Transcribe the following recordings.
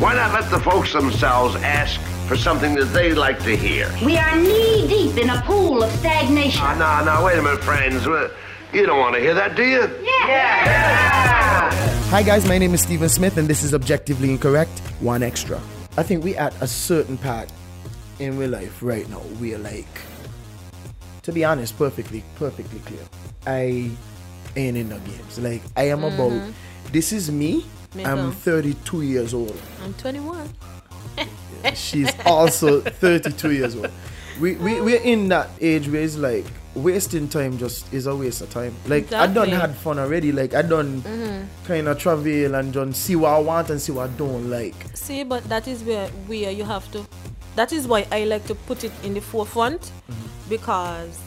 Why not let the folks themselves ask for something that they'd like to hear? We are knee deep in a pool of stagnation. Ah, no, no, wait a minute, friends. You don't want to hear that, do you? Yeah. yeah. Hi guys, my name is Stephen Smith and this is Objectively Incorrect, one extra. I think we at a certain part in real life right now, we're like, to be honest, perfectly, perfectly clear. I ain't in no games. Like, I am about, this is me. Me I'm 32 years old. I'm 21. She's also 32 years old. We, we, we're in that age where it's like, wasting time just is a waste of time. Like, I done Exactly. had fun already. Like, I done kind of travel and done see what I want and see what I don't like. See, but that is where where you have to. That is why I like to put it in the forefront Mm-hmm. because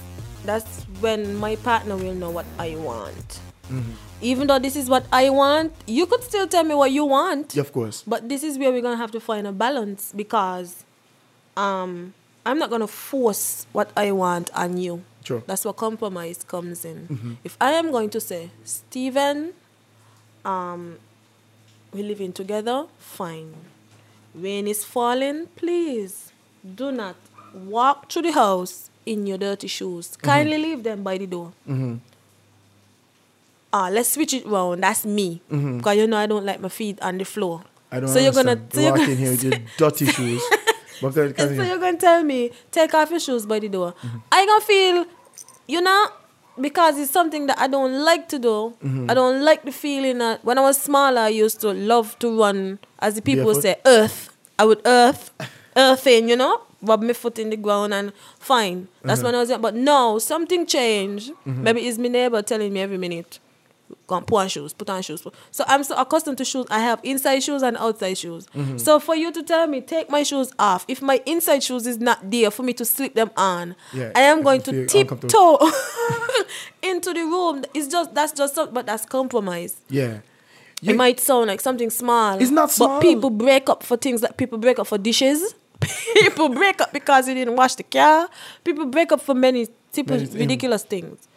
that's when my partner will know what I want. Mm-hmm. Even though this is what I want, you could still tell me what you want. Yeah, of course. But this is where we're gonna have to find a balance because um I'm not gonna force what I want on you. Sure. That's where compromise comes in. Mm-hmm. If I am going to say, Stephen, um, we're living together, fine. Rain is falling, please do not walk through the house in your dirty shoes. Mm-hmm. Kindly leave them by the door. Ah, let's switch it round. That's me. Because you know I don't like my feet on the floor. Mm-hmm. I don't so you're gonna so you're walk gonna, in here with your dirty shoes. But so you- you're gonna tell me take off your shoes by the door. Mm-hmm. I gonna feel, you know, because it's something that I don't like to do. Mm-hmm. I don't like the feeling that when I was smaller, I used to love to run, as the people Barefoot? say, earth. I would earth, earthing, you know, rub my foot in the ground and fine. That's Uh-huh. when I was young. But now something changed. Mm-hmm. Maybe it's my neighbor telling me every minute. Put on shoes, put on shoes. So I'm so accustomed to shoes. I have inside shoes and outside shoes. Mm-hmm. So for you to tell me, take my shoes off, if my inside shoes is not there for me to slip them on, Yeah, I am going to tiptoe into the room. It's just that's just some, but that's compromise. yeah. It might sound like something small. It's not small. But people break up for things like people break up for dishes. people break up because you didn't wash the car. People break up for many Many ridiculous things.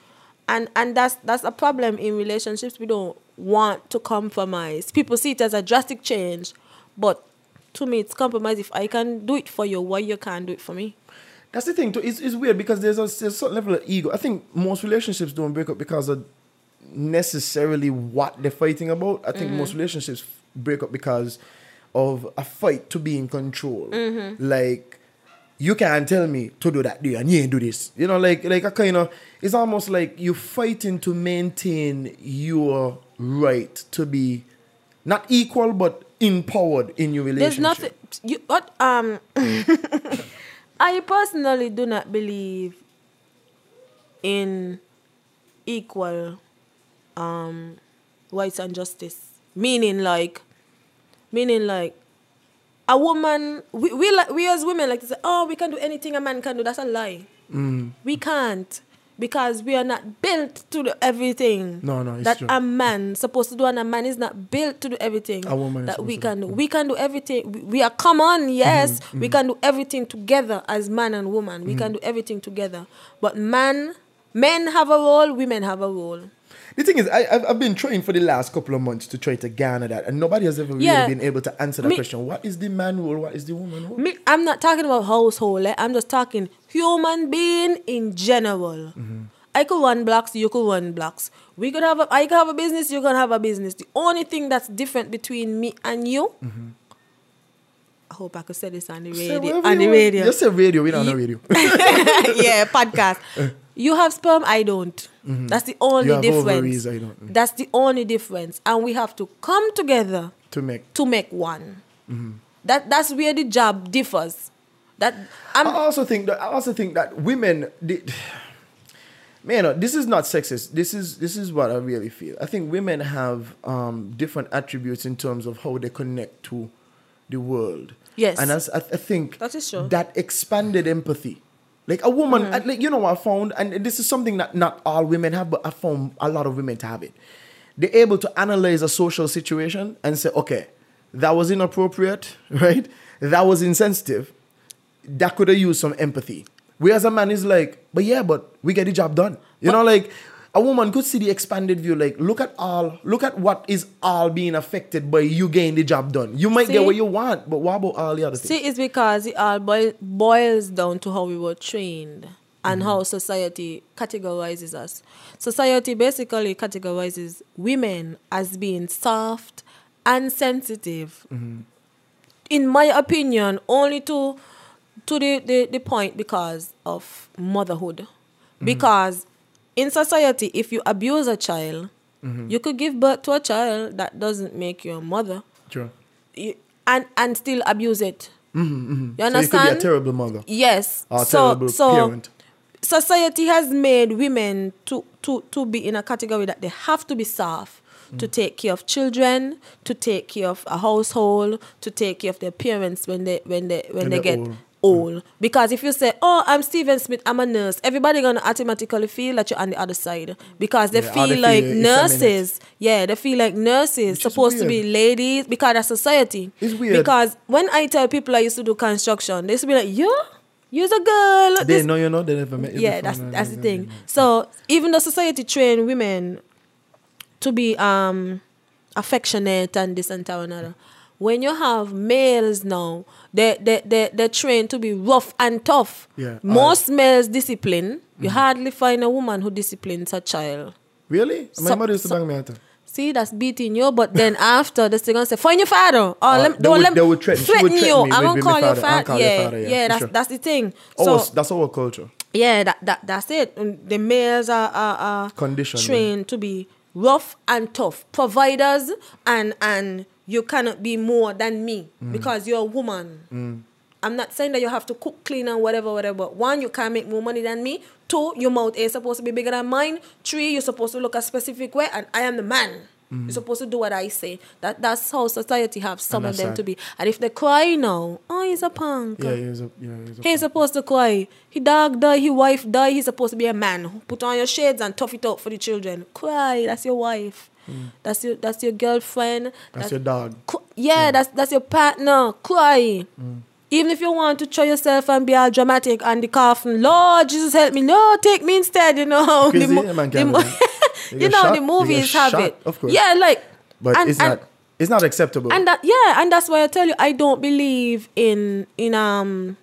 And and that's that's a problem in relationships. We don't want to compromise. People see it as a drastic change, but to me it's compromise. If I can do it for you, why you can't do it for me? That's the thing. Too. It's, it's weird because there's a, there's a certain level of ego. I think most relationships don't break up because of necessarily what they're fighting about. I think mm-hmm. most relationships break up because of a fight to be in control. Mm-hmm. Like you can't tell me to do that, do you? And you ain't do this. You know, like like a kind of it's almost like you're fighting to maintain your right to be not equal but empowered in your relationship. There's nothing. You what? Um, I personally do not believe in equal um rights and justice. Meaning like, meaning like, a woman. We we like we as women like to say, oh, we can do anything a man can do. That's a lie. Mm. We can't. Because we are not built to do everything No, no, it's that true. a man supposed to do, and a man is not built to do everything A woman that we can do. We can do everything. We- We are common, yes. Mm-hmm, We can do everything together as man and woman. We can do everything together. But man, men have a role, women have a role. The thing is, I, I've, I've been trying for the last couple of months to try to garner that, and nobody has ever really Yeah. been able to answer that Me- question. What is the man role? What is the woman role? Me, I'm not talking about household. eh? I'm just talking human being in general. Mm-hmm. I could run blocks, you could run blocks. We could have a, I could have a business, you can have a business. The only thing that's different between me and you, I hope I could say this on the Mm-hmm. Say radio. On the radio. Just say radio. We don't Ye- radio. yeah, podcast. You have sperm, I don't. That's the only Mm-hmm. You have difference. ovaries, I don't. Mm. That's the only difference. And we have to come together to make. to make one. Mm-hmm. That that's where the job differs. That I'm I also think that I also think that women, they, man, this is not sexist. This is this is what I really feel. I think women have um, different attributes in terms of how they connect to the world. Yes. and as, I, I think That is true. Mm-hmm. That expanded empathy. Like a woman, I- like you know, what I found, and this is something that not all women have, but I found a lot of women to have it. They're able to analyze a social situation and say, okay, that was inappropriate, right? That was insensitive. That could have used some empathy. Whereas a man is like, but yeah, but we get the job done. You know, like a woman could see the expanded view. Like, look at all, look at what is all being affected by you getting the job done. You might get what you want, but what about all the other things? See, it's because it all boil, boils down to how we were trained and how mm-hmm. society categorizes us. Society basically categorizes women as being soft and sensitive. Mm-hmm. In my opinion, only to to the, the, the point because of motherhood. Mm-hmm. Because in society, if you abuse a child, mm-hmm. you could give birth to a child that doesn't make you a mother Sure. you, and and still abuse it. Mm-hmm, mm-hmm. You So you understand? could be a terrible mother yes. or a so terrible so parent. society has made women to, to to be in a category that they have to be soft Mm. to take care of children, to take care of a household, to take care of their parents when they when they when, When they get old. Because if you say, "Oh, I'm Steven Smith, I'm a nurse," everybody gonna automatically feel that you're on the other side because they Yeah, feel they like effeminate. nurses. Yeah, they feel like nurses Which supposed to be ladies because that's society. It's weird. Because when I tell people I used to do construction, they used to be like, "You, you're a girl." They This- know you know they never met you yeah, that's that's the thing. So even though society train women to be um affectionate and this and that and another, when you have males now, they they they they're trained to be rough and tough. Yeah, Most males discipline. You hardly find a woman who disciplines a child. Really? My So- mother used to so- bang me at her. See, that's beating you, but then after they're still gonna say, find your father. Or Uh, let, they would- let they would threaten- would threaten threaten you. with- gonna call my your father. call your Yeah, father, yeah, yeah, that's sure. that's the thing. Oh, So that's our culture. yeah, that, that that's it. The males are, are, are Conditioned, trained to be rough and tough, providers, and and you cannot be more than me Mm. because you're a woman. I'm not saying that you have to cook, clean, and whatever, whatever. One, you can't make more money than me. Two, your mouth is supposed to be bigger than mine. Three, you're supposed to look a specific way, and I am the man. Mm. You're supposed to do what I say. That that's how society have some of them sad. to be. And if they cry now, oh, he's a punk. Yeah, he's a, yeah, he's a He ain't supposed to cry. He dog die, he wife die. He's supposed to be a man. Put on your shades and tough it out for the children. Cry. That's your wife. That's your that's your girlfriend. Mm. That's your dog. Cr- yeah, that's that's your partner. Cry. Mm. Even if you want to try yourself and be all dramatic and the coffin, Lord Jesus help me. No, take me instead. You know. The mo- the can't mo- do that. You know shot, the movies have shot, it. of course. Yeah, like. But and- it's and- not it's not acceptable. and that yeah, and that's why I tell you I don't believe in in um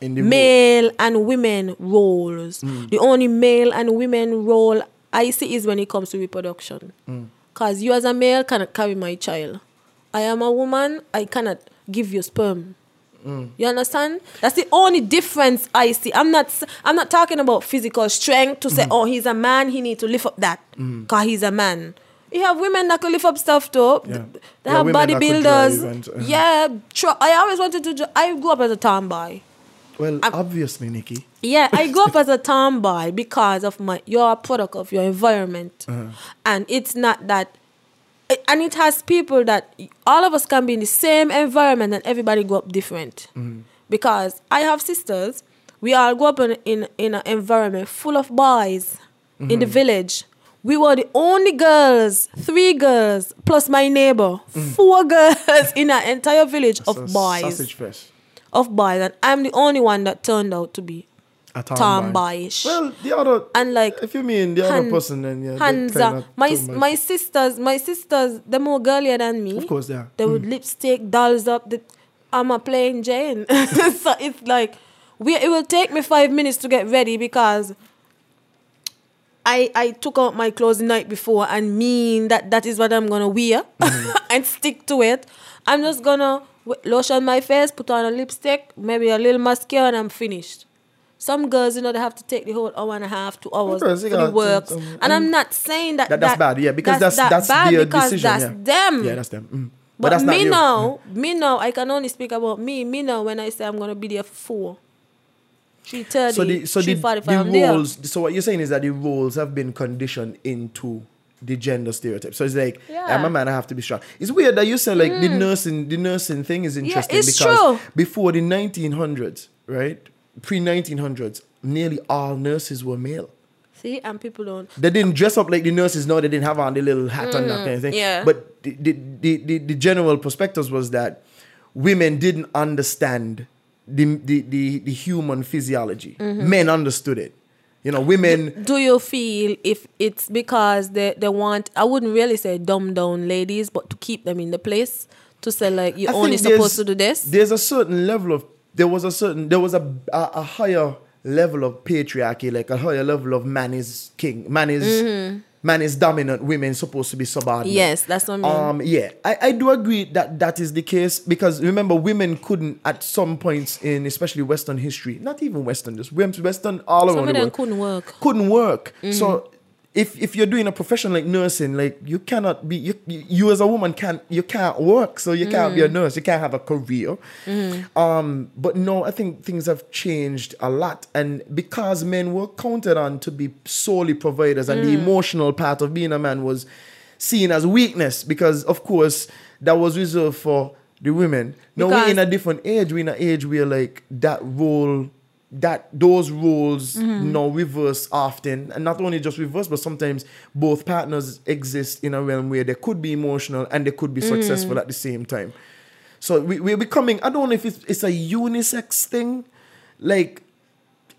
in the male and women roles. Mm. The only male and women role I see is when it comes to reproduction. Mm. Because you as a male cannot carry my child. I am a woman, I cannot give you sperm. Mm. You understand? That's the only difference I see. I'm not I'm not talking about physical strength to Mm. say, oh, he's a man, he need to lift up that. Because he's a man. You have women that can lift up stuff too. Yeah. They Yeah, have bodybuilders. drive and, uh, yeah, tr- I always wanted to. I grew up as a tomboy. well, obviously, Nikki. Yeah, I grew up as a tomboy because of my. You're a product of your environment, Uh-huh. and it's not that. And it has people that all of us can be in the same environment, and everybody grow up different. Mm-hmm. Because I have sisters, we all grew up in in, in an environment full of boys in Mm-hmm. the village. We were the only girls, three girls plus my neighbor, four girls in an entire village Mm. So of boys Sausage fest. of boys, and I'm the only one that turned out to be A tomboy. Well, the other and like if you mean the other person, then yeah, they hands kinda are- my my sisters, my sisters, they're more girlier than me. Of course they are. They would hmm. lipstick, dolls up. The, I'm a plain Jane, so it's like we. It will take me five minutes to get ready because. I, I took out my clothes the night before and mean that that is what I'm gonna wear mm-hmm. and stick to it. I'm just gonna w- lotion my face, put on a lipstick, maybe a little mascara, and I'm finished. Some girls, you know, they have to take the whole hour and a half, two hours course, for the got to- work. um, and I'm not saying that, That, that's bad, yeah, because that's that that's, bad their because decision. that's yeah. them. Yeah, that's them. Mm. But, that's me now, me now, I can only speak about me. Me now, when I say I'm gonna be there for four, three thirty, So the so the, the I'm there. So what you're saying is that the roles have been conditioned into the gender stereotype. So it's like Yeah. Mm. I'm a man, I have to be strong. It's weird that you say like the nursing the nursing thing is interesting it's because true. before the 1900s, right, pre 1900s, nearly all nurses were male. See, and people don't. They didn't dress up like the nurses. No, they didn't have on the little hat and that kind of thing. Mm, yeah. But the, the, the, the, the general perspective was that women didn't understand the, the, the, the human physiology. Mm-hmm. Men understood it. You know, women. Do you feel if it's because they, they want, I wouldn't really say dumb down ladies, but to keep them in the place to say, like, you're I only supposed to do this? There's a certain level of there was a certain there was a a, a higher level of patriarchy, like a higher level of man is king, man is man is dominant, women supposed to be subordinate. Mm-hmm. Yes, that's what I mean. Um, yeah, I, I do agree that that is the case because remember, women couldn't at some points in especially Western history, not even Western, just Western all Some around the world, couldn't work. Mm-hmm. couldn't work. So if if you're doing a profession like nursing, like you cannot be you, you as a woman can't you can't work, so you can't be Mm. a nurse, you can't have a career. Um, but no, I think things have changed a lot, and because men were counted on to be solely providers, and Mm. the emotional part of being a man was seen as weakness, because of course that was reserved for the women. Now we're in a different age. We're in an age where like that role that those roles Mm-hmm. now reverse often and not only just reverse but sometimes both partners exist in a realm where they could be emotional and they could be Mm-hmm. successful at the same time so we, we're becoming i don't know if it's, it's a unisex thing like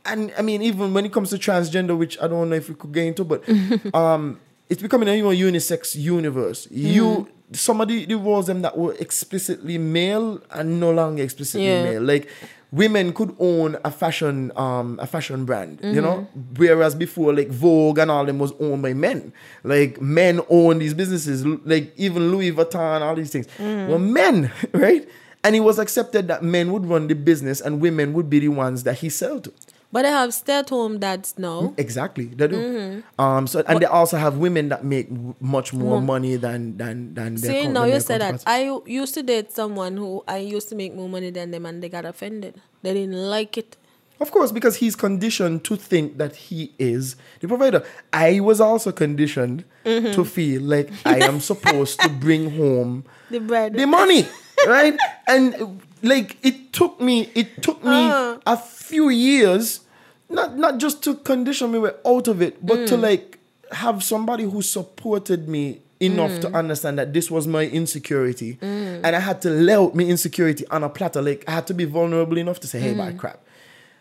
and i mean even when it comes to transgender which i don't know if we could get into but um it's becoming a you know, unisex universe you some of the, the roles them that were explicitly male are no longer explicitly Yeah. male like women could own a fashion um a fashion brand you know? Whereas before like vogue and all them was owned by men. Like men own these businesses like even louis vuitton all these things. Were men right? And it was accepted that men would run the business and women would be the ones that he sell to But they have stay at home dads now. Exactly, they do. Mm-hmm. Um, so and they also have women that make much more money than than than. their See, coun- now you said that. I used to date someone who I used to make more money than them and they got offended. They didn't like it. Of course, because he's conditioned to think that he is the provider. I was also conditioned Mm-hmm. to feel like I am supposed to bring home The bread. the money, right? And like it took me, it took me Uh. a few years, not not just to condition me out of it, but Mm. to like have somebody who supported me enough Mm. to understand that this was my insecurity, and I had to lay out my insecurity on a platter. Like I had to be vulnerable enough to say, "Hey, Mm. bad crap."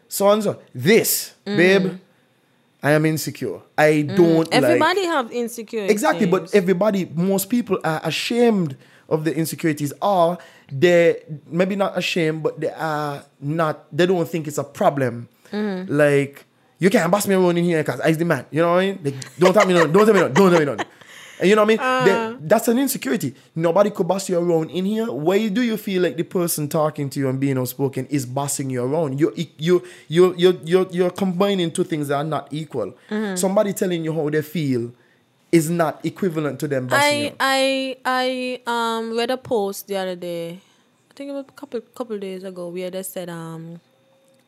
So and so, this, babe, I am insecure. I don't like Everybody have insecurities. Exactly, but everybody, most people are ashamed of the insecurities. are they maybe not ashamed, but they are not. They don't think it's a problem. Mm-hmm. Like you can't boss me around in here because I's the man. You know what I mean? Like, don't tell me no. Don't tell me no. Don't tell me no. And you know what I mean? Uh. They- that's an insecurity. Nobody could boss you around in here. Why do you feel like the person talking to you and being outspoken is bossing you around? You you you you you're, you're combining two things that are not equal. Mm-hmm. Somebody telling you how they feel is not equivalent to them bossing you. I I I um read a post the other day. I think it was a couple couple days ago where they said um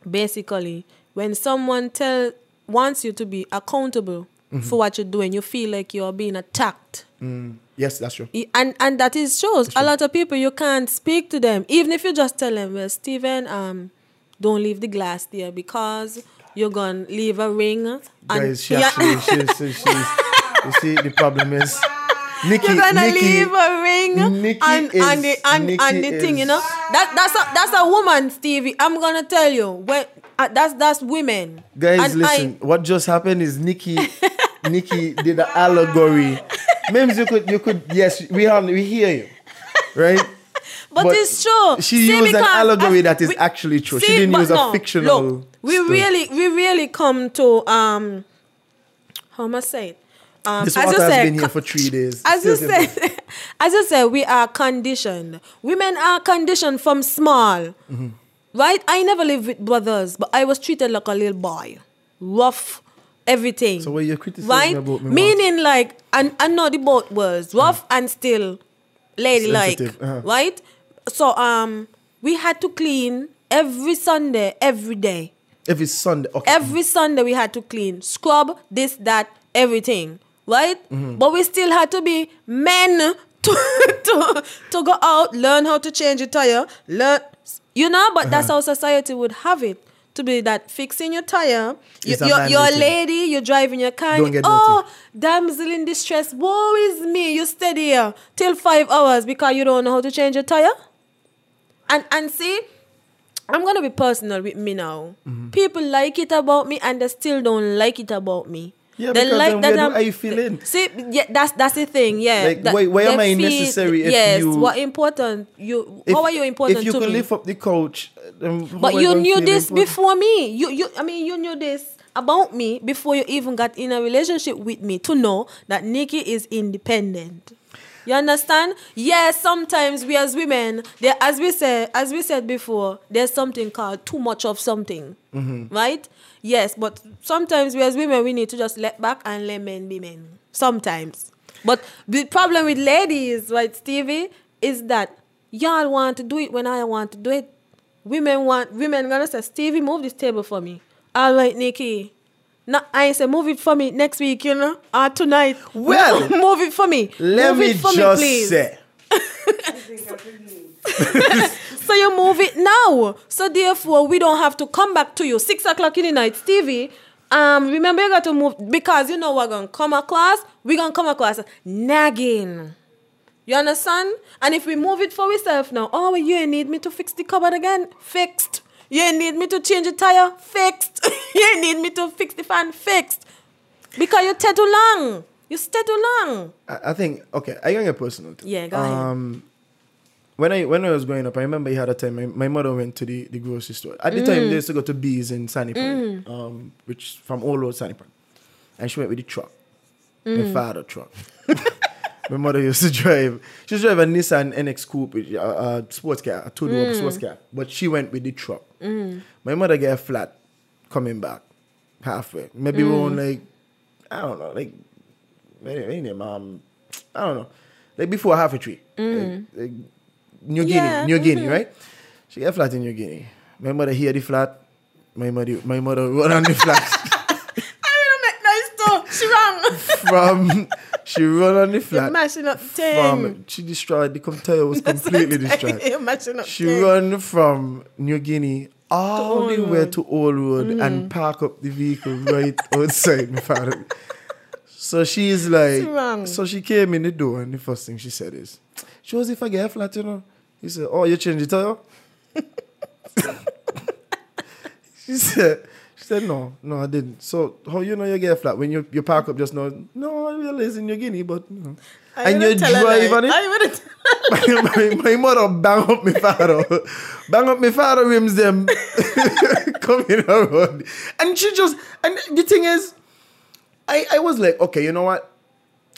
basically when someone tell wants you to be accountable Mm-hmm. for what you're doing, you feel like you're being attacked. Yes, that's true. And and that is shows a lot of people you can't speak to them even if you just tell them well Stephen um don't leave the glass there because you're gonna leave a ring and Guys, she actually, she's, she's, she's, you see, the problem is, Nikki, you're gonna Nikki, leave a ring Nikki and is- and the and, Nikki and the thing you know that that's a that's a woman Stevie I'm gonna tell you when uh, that's that's women Guys, And listen. what just happened is Nikki, Nikki did an allegory. Mims, you could, you could. Yes, we have, we hear you, right? But, But it's true. she See, used an allegory I- that is we- actually true. She didn't use a no, fictional Look, we story. really, we really come to um, how am I say it? Um, This as water you has said, been here for three days. As you said, as you said, we are conditioned. Women are conditioned from small, Mm-hmm. right? I never lived with brothers, but I was treated like a little boy, rough, everything. So what you criticizing right? about me, Meaning like, and I know the both words, rough and still ladylike, uh-huh. right? So um, we had to clean every Sunday, every day. Every Sunday, okay. Every Sunday we had to clean, scrub, this, that, everything, right? Mm-hmm. But we still had to be men to, to, to go out, learn how to change a tire, learn, you know, but that's Uh-huh. how society would have it. To be that fixing your tire, you, It's a you're, you're a lady, you're driving your car. Don't get oh, damsel in distress, woe is me. You stay here till five hours because you don't know how to change your tire. And and see, I'm gonna be personal with me now. Mm-hmm. People like it about me, and they still don't like it about me. Yeah, they because then where do I fit in? See, yeah, that's that's the thing. Yeah, Like, that why- why am I necessary if yes, you- what important? You If- how are you important If you to could me? lift up the coach, then But you knew this important? before me. You you I mean you knew this about me before you even got in a relationship with me to know that Nikki is independent. You understand? Yes, sometimes we as women, there as we said as we said before, there's something called too much of something. Mm-hmm. Right? Yes, but sometimes we as women we need to just let back and let men be men. Sometimes. But the problem with ladies, right, Stevie, is that y'all want to do it when I want to do it. Women want women gonna say, Stevie, move this table for me. All right, Nikki. No, I say move it for me next week, you know, or tonight. Well, move it for me. Let move me it for just me, please. say, So you move it now. So therefore, we don't have to come back to you six o'clock in the night, Stevie. Um, remember you got to move because you know we're gonna come across. We're gonna come across nagging. You understand? And if we move it for ourselves now, oh, you need me to fix the cupboard again, fixed. You ain't need me to change the tire, fixed. you ain't need me to fix the fan, fixed. Because you stay too long. You stay too long. I, I think okay. I can get personal. Too. Yeah, go ahead. Um, when I when I was growing up, I remember I had a time my, my mother went to the, the grocery store. At the time, they used to go to Bees in Sandy Point, um, which from all over Sandy Point, and she went with the truck, the father truck. my mother used to drive. She used to drive a Nissan NX Coupe, which, uh, uh, sports car, a two door sports car, but she went with the truck. My mother get a flat coming back halfway, maybe around like I don't know, like maybe, um, I don't know, like before half a tree, like, like New Guinea, Yeah, New Guinea, right? She get flat in New Guinea. My mother hear the flat. My mother, my mother run on the flat I don't make noise too. She wrong. from. She run on the flat. You're mashing up the thing. She destroyed the it was completely destroyed. You're mashing up She thing. run from New Guinea all the way to Old Road and park up the vehicle right outside my father. So she's like, so she came in the door and the first thing she said is, "Shows if I get a flat, you know." He said, "Oh, you change the tire?" she said, "She said no, no, I didn't." So how you know you get a flat when you you park up just now? No, I realize in New Guinea, but you know. I and you drive on it I my, my, my mother bang up my father, bang up my father rims them coming around, and she just and the thing is, I I was like, okay, you know what?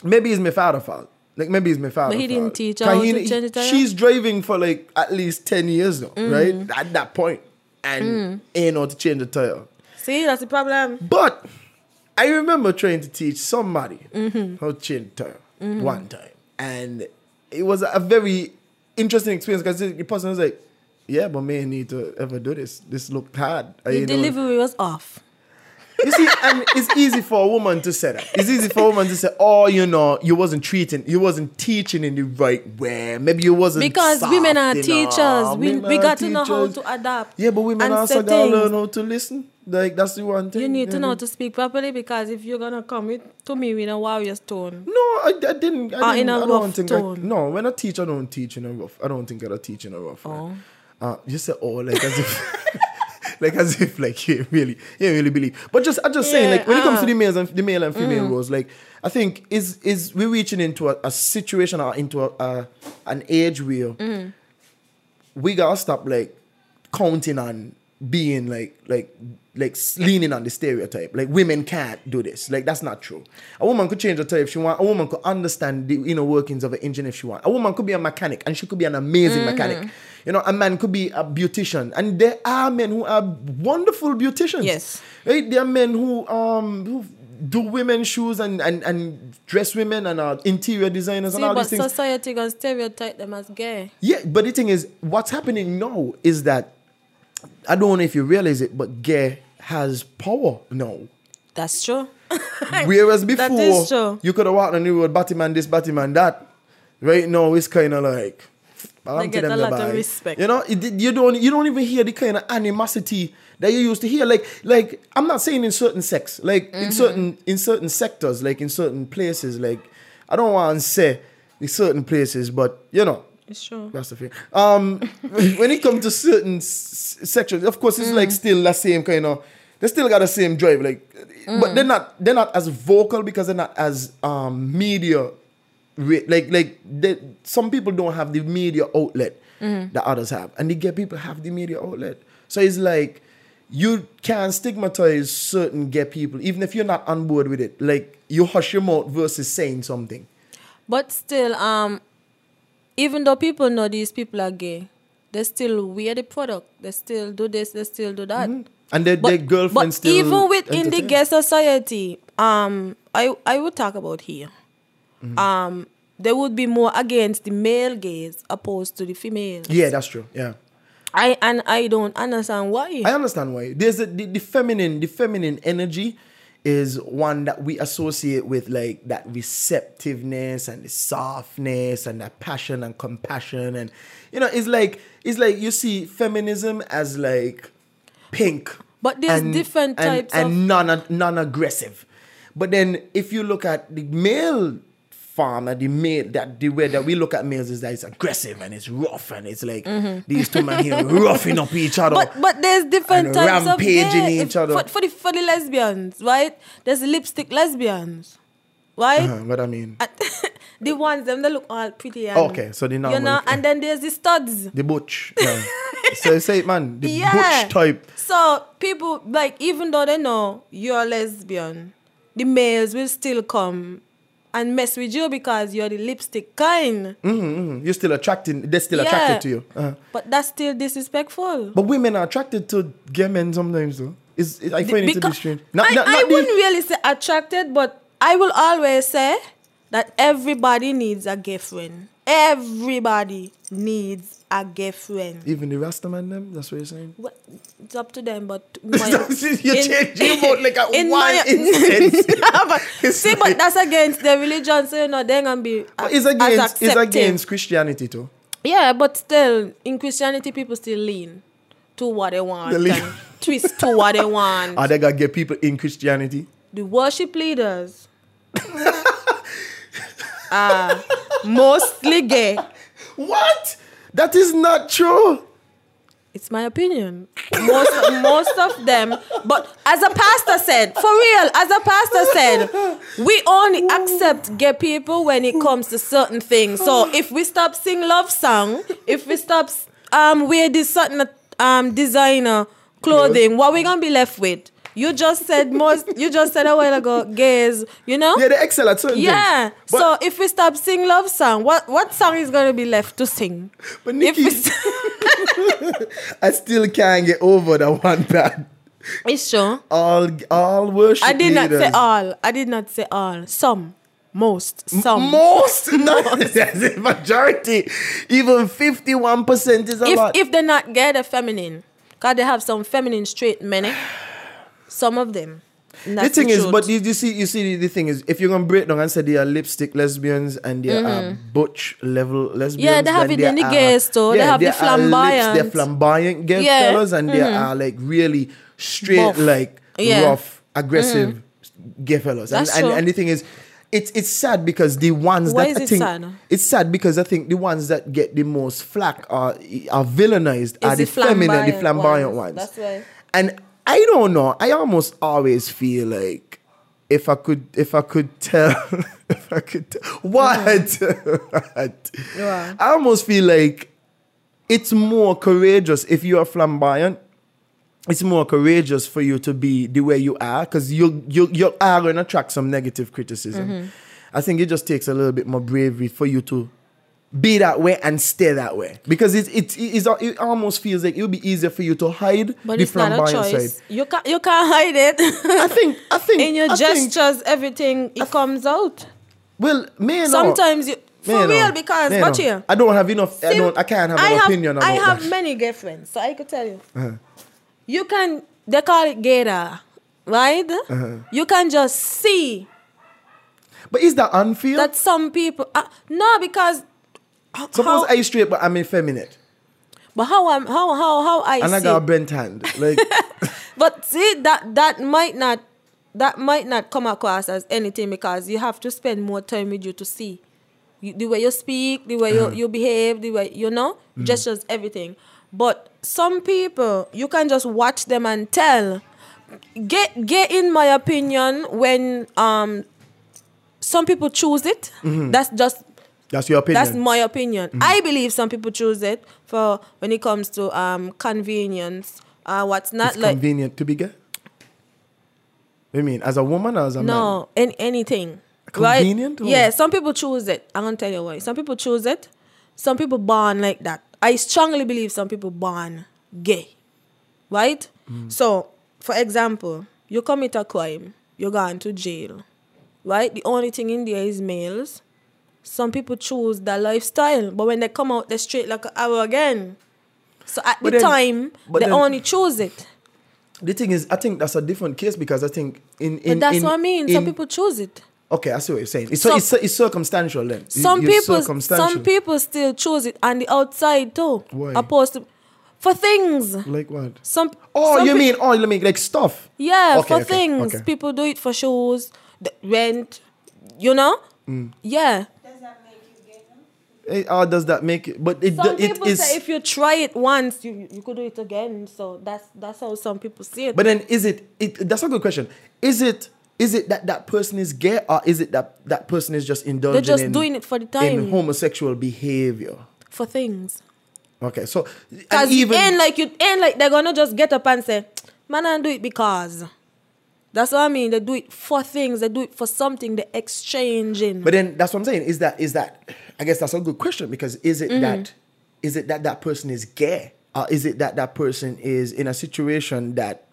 Maybe it's my father's fault. Like maybe it's my father. But he didn't teach her how he- to change the tire? She's driving for like at least ten years now, Mm. right? At that point, and ain't know to change the tire. See, that's the problem. But I remember trying to teach somebody Mm-hmm. how to change the tire one time. And it was a very interesting experience because the person was like, yeah, but me I need to ever do this. This looked hard. The know- delivery was off. You see, and it's easy for a woman to say that. It's easy for a woman to say, oh, you know, you wasn't treating, you wasn't teaching in the right way. Maybe you wasn't Because women are enough. teachers. We, Women we got to know how to adapt. Yeah, but women also say gotta learn how to listen. Like that's the one thing. You need to know to speak properly because if you're gonna come with, to me with a warrior's tone, No, I, I didn't. I, didn't, in a I rough don't think. I, no, when I teach, I don't teach in a rough. I don't think I teach in a rough. Oh. Uh, you say oh, like as if, like as if, like you really, you really believe. But just, I'm just saying, Yeah, like when it comes to the males and the male and uh-huh. female mm. roles, like I think is is we reaching into a, a situation or into a, a an age where mm-hmm. we gotta stop like counting on being like like like leaning on the stereotype. Like women can't do this. Like that's not true. A woman could change her tire if she want. A woman could understand the inner workings of an engine if she want. A woman could be a mechanic and she could be an amazing mechanic. You know, a man could be a beautician, and there are men who are wonderful beauticians. Yes. right. There are men who um who do women's shoes and and and dress women and are interior designers see, and all but these things. society gonna stereotype them as gay. Yeah, but the thing is, what's happening now is that I don't know if you realize it, but gay has power now. That's true. Whereas before, That is true. you could have walked on the road, Batman this, Batman that. Right now, it's kind of like. They get a lot of respect. You know, it, you don't you don't even hear the kind of animosity that you used to hear. Like like I'm not saying in certain sex, like Mm-hmm. in certain in certain sectors, like in certain places. Like I don't want to say in certain places, but you know, It's true. That's the thing. Um, when it comes to certain s- sections, of course, it's like still the same kind of. They still got the same drive, like, but they're not. They're not as vocal because they're not as um media. Like like they, some people don't have the media outlet that others have, and the gay people have the media outlet. So it's like you can stigmatize certain gay people even if you're not on board with it. Like you hush your mouth versus saying something. But still, um, even though people know these people are gay, they still wear the product. They still do this. They still do that. And their, their girlfriend but still. even within the gay society, um, I I would talk about here. Mm-hmm. Um, they would be more against the male gays opposed to the female. Yeah, that's true. Yeah. I and I don't understand why. I understand why. There's a, the, the feminine, the feminine energy is one that we associate with like that receptiveness and the softness and that passion and compassion. And you know it's like it's like you see feminism as like pink But there's different and, types and of- non non-aggressive. But then if you look at the male farmer the male that the way that we look at males is that it's aggressive and it's rough and it's like these two men here roughing up each other Mm-hmm. But but there's different types of rampaging each other. For, for the for the lesbians, right? There's lipstick lesbians, right? Uh, what I mean the ones them they look all pretty and Okay, so the you know, and then there's the studs. The butch. Yeah. so say it, man. The Yeah. butch type. So people like even though they know you're a lesbian, the males will still come and mess with you because you're the lipstick kind. Mm, You're still attracting. They're still Yeah. attracted to you. Uh-huh. But that's still disrespectful. But women are attracted to gay men sometimes, though. It's, it, I find it to be strange. I, I the- wouldn't really say attracted, but I will always say that everybody needs a gay friend. Everybody needs a gay friend. even the Rasta man, them. That's what you're saying. Well, it's up to them, but my, You're changing about like a in one my- instance. But- see, like- but that's against the religion, so you know they're gonna be But it's against. It's against Christianity too. Yeah, but still, in Christianity, people still lean to what they want They lean- twist to what they want. Are they gonna get people in Christianity? the worship leaders are ah. Mostly gay. What? That is not true. It's my opinion. Most most of them, but as a pastor said, for real, as a pastor said, we only accept gay people when it comes to certain things. So if we stop sing love song, if we stop um wear this certain um designer clothing, what we gonna be left with? You just said most. You just said a while ago, gays. You know. Yeah, they excel at certain Yeah. things. So if we stop sing love song, what what song is gonna be left to sing? but Nikki, I still can't get over that one that it's true. all all worship I did not say all. I did not say all. Some, most, some. Most, not the majority. Even fifty-one percent is a if lot. if they're not gay, they're feminine. Cause they have some feminine straight men. eh? Some of them. The thing is, but you, you see, you see, the, the thing is, if you're gonna break down and say they are lipstick lesbians and they are butch level lesbians, Mm-hmm. Yeah, they have it in the gays too. They have the are lips- flamboyant. They're flamboyant gay Yeah, Mm-hmm. fellas, and they are like really straight, Buff. like Yeah. Mm-hmm. rough, aggressive gay fellas. And, and, and the thing is. It's, it's sad because the ones Why that is I think sad? it's sad because I think the ones that get the most flack are are villainized are the, the feminine, the flamboyant flamboyant ones. ones. That's why. And I don't know. I almost always feel like if I could, if I could tell, if I could, tell, what? Mm. what? Yeah. I almost feel like it's more courageous if you are flamboyant. It's more courageous for you to be the way you are because you you you are going to attract some negative criticism. Mm-hmm. I think it just takes a little bit more bravery for you to be that way and stay that way because it it it, it almost feels like it would be easier for you to hide But it's not a choice. side. You can't you can't hide it. I think I think In your I think- gestures, everything it comes out. well, me Sometimes you for real because watch here. I don't have enough. I don't. I can't have I an have, opinion about I have that. many gay friends, so I could tell you. Uh-huh. You can, they call it gaydar, right? Uh-huh. You can just see But is that unfair? that some people, uh, no, because h- Suppose how, I straight, but I'm effeminate, but how I'm, how, how, how I and I got a bent hand. Like, but see that that might not, that might not come across as anything because you have to spend more time with you to see You, the way you speak, the way you, mm-hmm. you behave, the way you know, mm-hmm. gestures, everything. But some people, you can just watch them and tell. Get get in my opinion when um some people choose it. Mm-hmm. That's just That's your opinion. that's my opinion. I believe some people choose it for when it comes to um convenience. Uh, what's not it's like convenient to be gay. You mean? As a woman or as a man? no any, anything. Convenient Right? Yeah, some people choose it. I'm gonna tell you why. Some people choose it. Some people born like that. I strongly believe some people born gay. Right? Mm. So, for example, you commit a crime, you're going to jail. Right? The only thing in there is males. Some people choose that lifestyle, but when they come out, they're straight like an arrow again. So at But the then- time, they then- only choose it. The thing is, I think that's a different case because I think in in But that's in- what I mean. Some people choose it. Okay, I see what you're saying. It's, Some- it's, it's circumstantial then. Some you're people some people still choose it on the outside too. Why? Opposed to for things. like what? Some Oh, some you mean oh, you mean like stuff? yeah, Okay, for okay, things. okay. People do it for shoes, the rent, you know? Mm. Yeah. Eh, How does that make it? But it Some it people is. say if you try it once, you you could do it again. So that's that's how some people see it. But then is it, it that's a good question. Is it is it that that person is gay or is it that that person is just indulging They're just in, doing it for the time. in homosexual behavior? for things. Okay, so and Because even ain't like you ain't like they're gonna just get up and say, Man, I do it because that's what I mean. They do it for things, they do it for something, they're exchanging. But then that's what I'm saying. Is that is that I guess that's a good question because is Mm-hmm. it that is it that that person is gay or is it that that person is in a situation that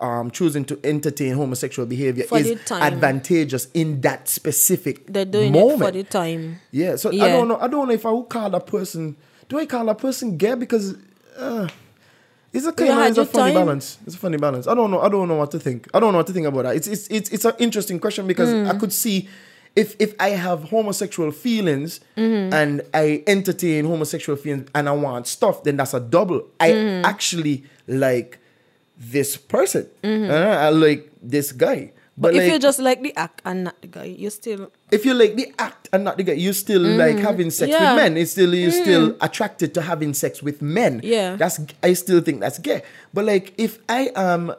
um, choosing to entertain homosexual behavior For is advantageous in that specific they're doing moment. it for the time. Yeah, so I don't know. I don't know if I would call a person. Do I call a person gay? Because uh, it's kind of it's a funny time. balance. It's a funny balance. I don't know. I don't know what to think. I don't know what to think about that. It's it's it's, it's an interesting question because Hmm. I could see if if I have homosexual feelings Mm-hmm. and I entertain homosexual feelings and I want stuff, then that's a double. I Mm-hmm. actually like this person. Uh, I like this guy. But, But if like, you just like the act and not the guy, you still if you like the act and not the guy, you still like having sex Mm. Yeah. Mm. with men. It's still you're still attracted to having sex with men. Yeah. That's I still think that's gay. But like if I am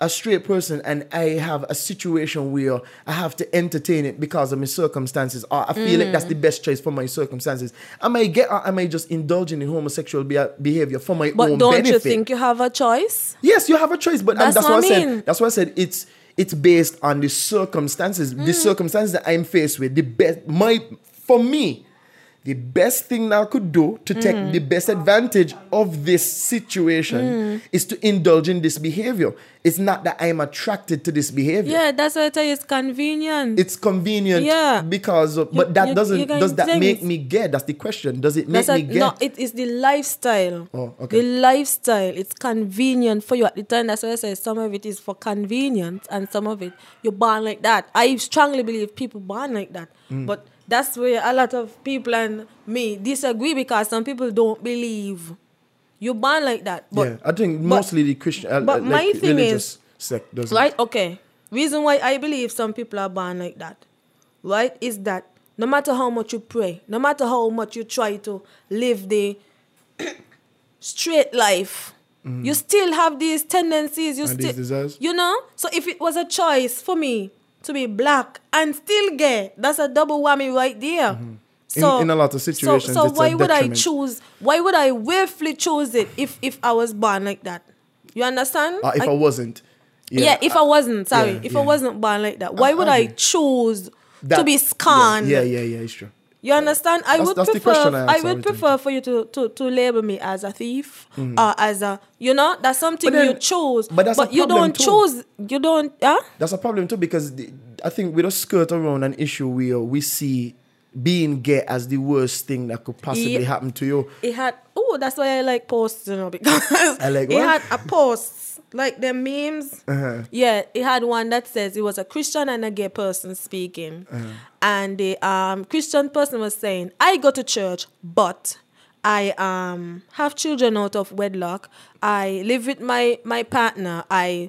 a straight person and I have a situation where I have to entertain it because of my circumstances, or I feel like that's the best choice for my circumstances. Am I gay or am I just indulging in homosexual be- behavior for my own? But don't you think you have a choice? Yes, you have a choice, but That's and that's what what I I said. That's what I said. It's it's based on the circumstances, Mm. the circumstances that I'm faced with. The best, my for me, the best thing now could do to take Mm. the best advantage of this situation is to indulge in this behavior. It's not that I'm attracted to this behavior. Yeah, that's what I tell you it's convenient. It's convenient Yeah. because of, You- but that you- doesn't you does that make me gay? That's the question. Does it make That's me gay? no, it is the lifestyle. Oh, okay. The lifestyle. It's convenient for you at the time. That's why I say some of it is for convenience and some of it you're born like that. I strongly believe people born like that. Mm. But that's where a lot of people and me disagree because some people don't believe you're born like that. But yeah, I think but- mostly the Christian, uh, but like my thing religious is- sect does it. Right? Okay. Reason why I believe some people are born like that, right, is that no matter how much you pray, no matter how much you try to live the straight life, you still have these tendencies. You still, these desires? you know. So if it was a choice for me to be black and still gay, that's a double whammy right there. So, Mm-hmm. in a lot of so- situations, so, a why would I choose? Why would I willfully choose it if if I was born like that? You understand? Uh, if I, Like- wasn't. yeah, if I wasn't, sorry, yeah, if yeah. I wasn't born like that, why would I choose to be scanned? Yeah, yeah, yeah, it's true. You understand? I That's- would that's the prefer. I I, would prefer for you to, to, to label me as a thief or as a you know that's something But then- you chose. but that's a you don't too. choose. You don't. Yeah. That's a problem too because the, I think we don't skirt around an issue where we see being gay as the worst thing that could possibly Yeah. happen to you. It had. Oh, that's why I like posts. You know because I like it what? had a post like the memes. Uh-huh. Yeah, it had one that says it was a Christian and a gay person speaking, Uh-huh. and the um, Christian person was saying, "I go to church, but." I um have children out of wedlock. I live with my my partner. I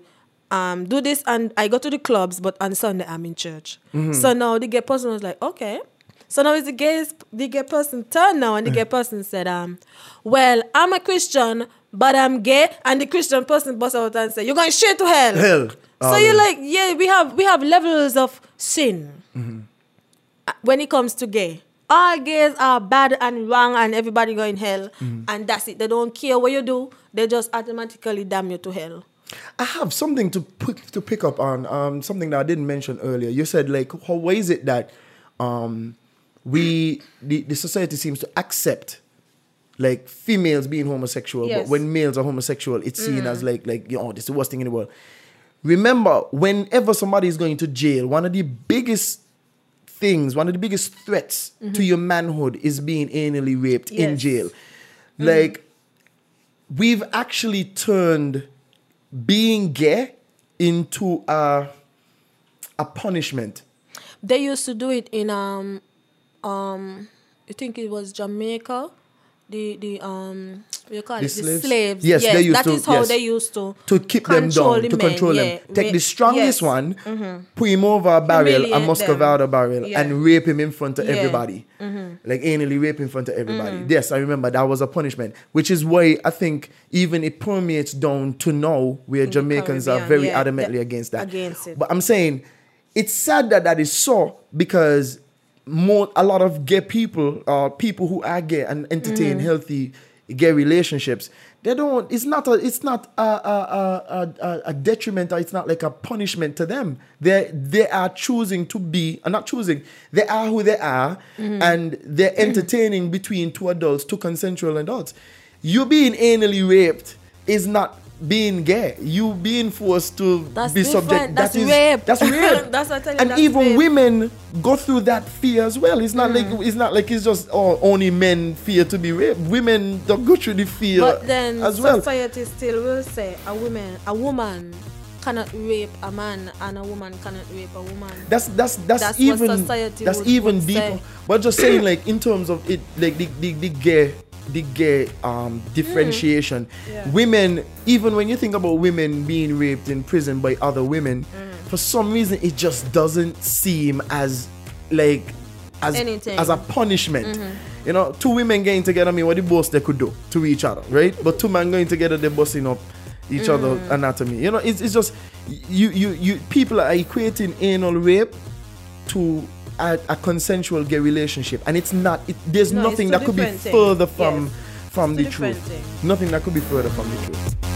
um do this and I go to the clubs, but on Sunday I'm in church. Mm-hmm. So now the gay person was like, okay. So now it's the gay the gay person turn now, and the gay person said, um, well, I'm a Christian, but I'm gay, and the Christian person bust out and say, you're going straight to hell. Hell. So Oh, you're yeah. like, yeah, we have we have levels of sin Mm-hmm. when it comes to gay. All gays are bad and wrong, and everybody going hell, Mm-hmm. and that's it. They don't care what you do; they just automatically damn you to hell. I have something to pick to pick up on. Um, something that I didn't mention earlier. You said like, how why is it that um, we the, the society seems to accept like females being homosexual, Yes. but when males are homosexual, it's seen as like like you know this is the worst thing in the world. Remember, whenever somebody is going to jail, one of the biggest things, one of the biggest threats to your manhood is being anally raped in Yes. jail. Like we've actually turned being gay into a a punishment. They used to do it in um um I think it was Jamaica. The the um what you call The it? The slaves? slaves. Yes, they used that to- is how yes. they used to To keep them down, the to men, control yeah. them. Take Ra- the strongest yes. one, put him over a barrel, a Muscovado barrel, Yeah. and rape him in front of Yeah. Mm-hmm. everybody. Like anally rape in front of everybody. Yes, I remember that was a punishment, which is why I think even it permeates down to now where the Jamaicans are very yeah, adamantly against that. against it. But I'm saying it's sad that that is so because more a lot of gay people or people who are gay and entertain Mm-hmm. healthy gay relationships they don't it's not a it's not a, a, a, a, a detriment or it's not like a punishment to them they they are choosing to be uh, not choosing they are who they are Mm-hmm. and they're entertaining between two adults two consensual adults you being anally raped is not being gay you being forced to That's be different. subject That's that is- rape. that's rape That's what I tell you, and even rape. women go through that fear as well. It's not Mm. like it's not like it's just oh, only men fear to be raped. Women don't go through the fear But then as well. society still will say a woman a woman cannot rape a man and a woman cannot rape a woman. That's that's that's, That's even society that's would- even would deeper. say. But just saying like in terms of it, like the the, the gay the gay um differentiation. Mm. Yeah. Women, even when you think about women being raped in prison by other women, Mm. for some reason it just doesn't seem as like as Anything. Mm-hmm. as a punishment. You know, two women getting together, I mean, what the most they could do to each other, right? But two men going together, they're busting up each other Mm. anatomy. You know, it's, it's just you you you people are equating anal rape to a, a consensual gay relationship, and it's not. It, there's No, nothing that could be further from Yes. from Two the truth. things. Nothing that could be further from the truth.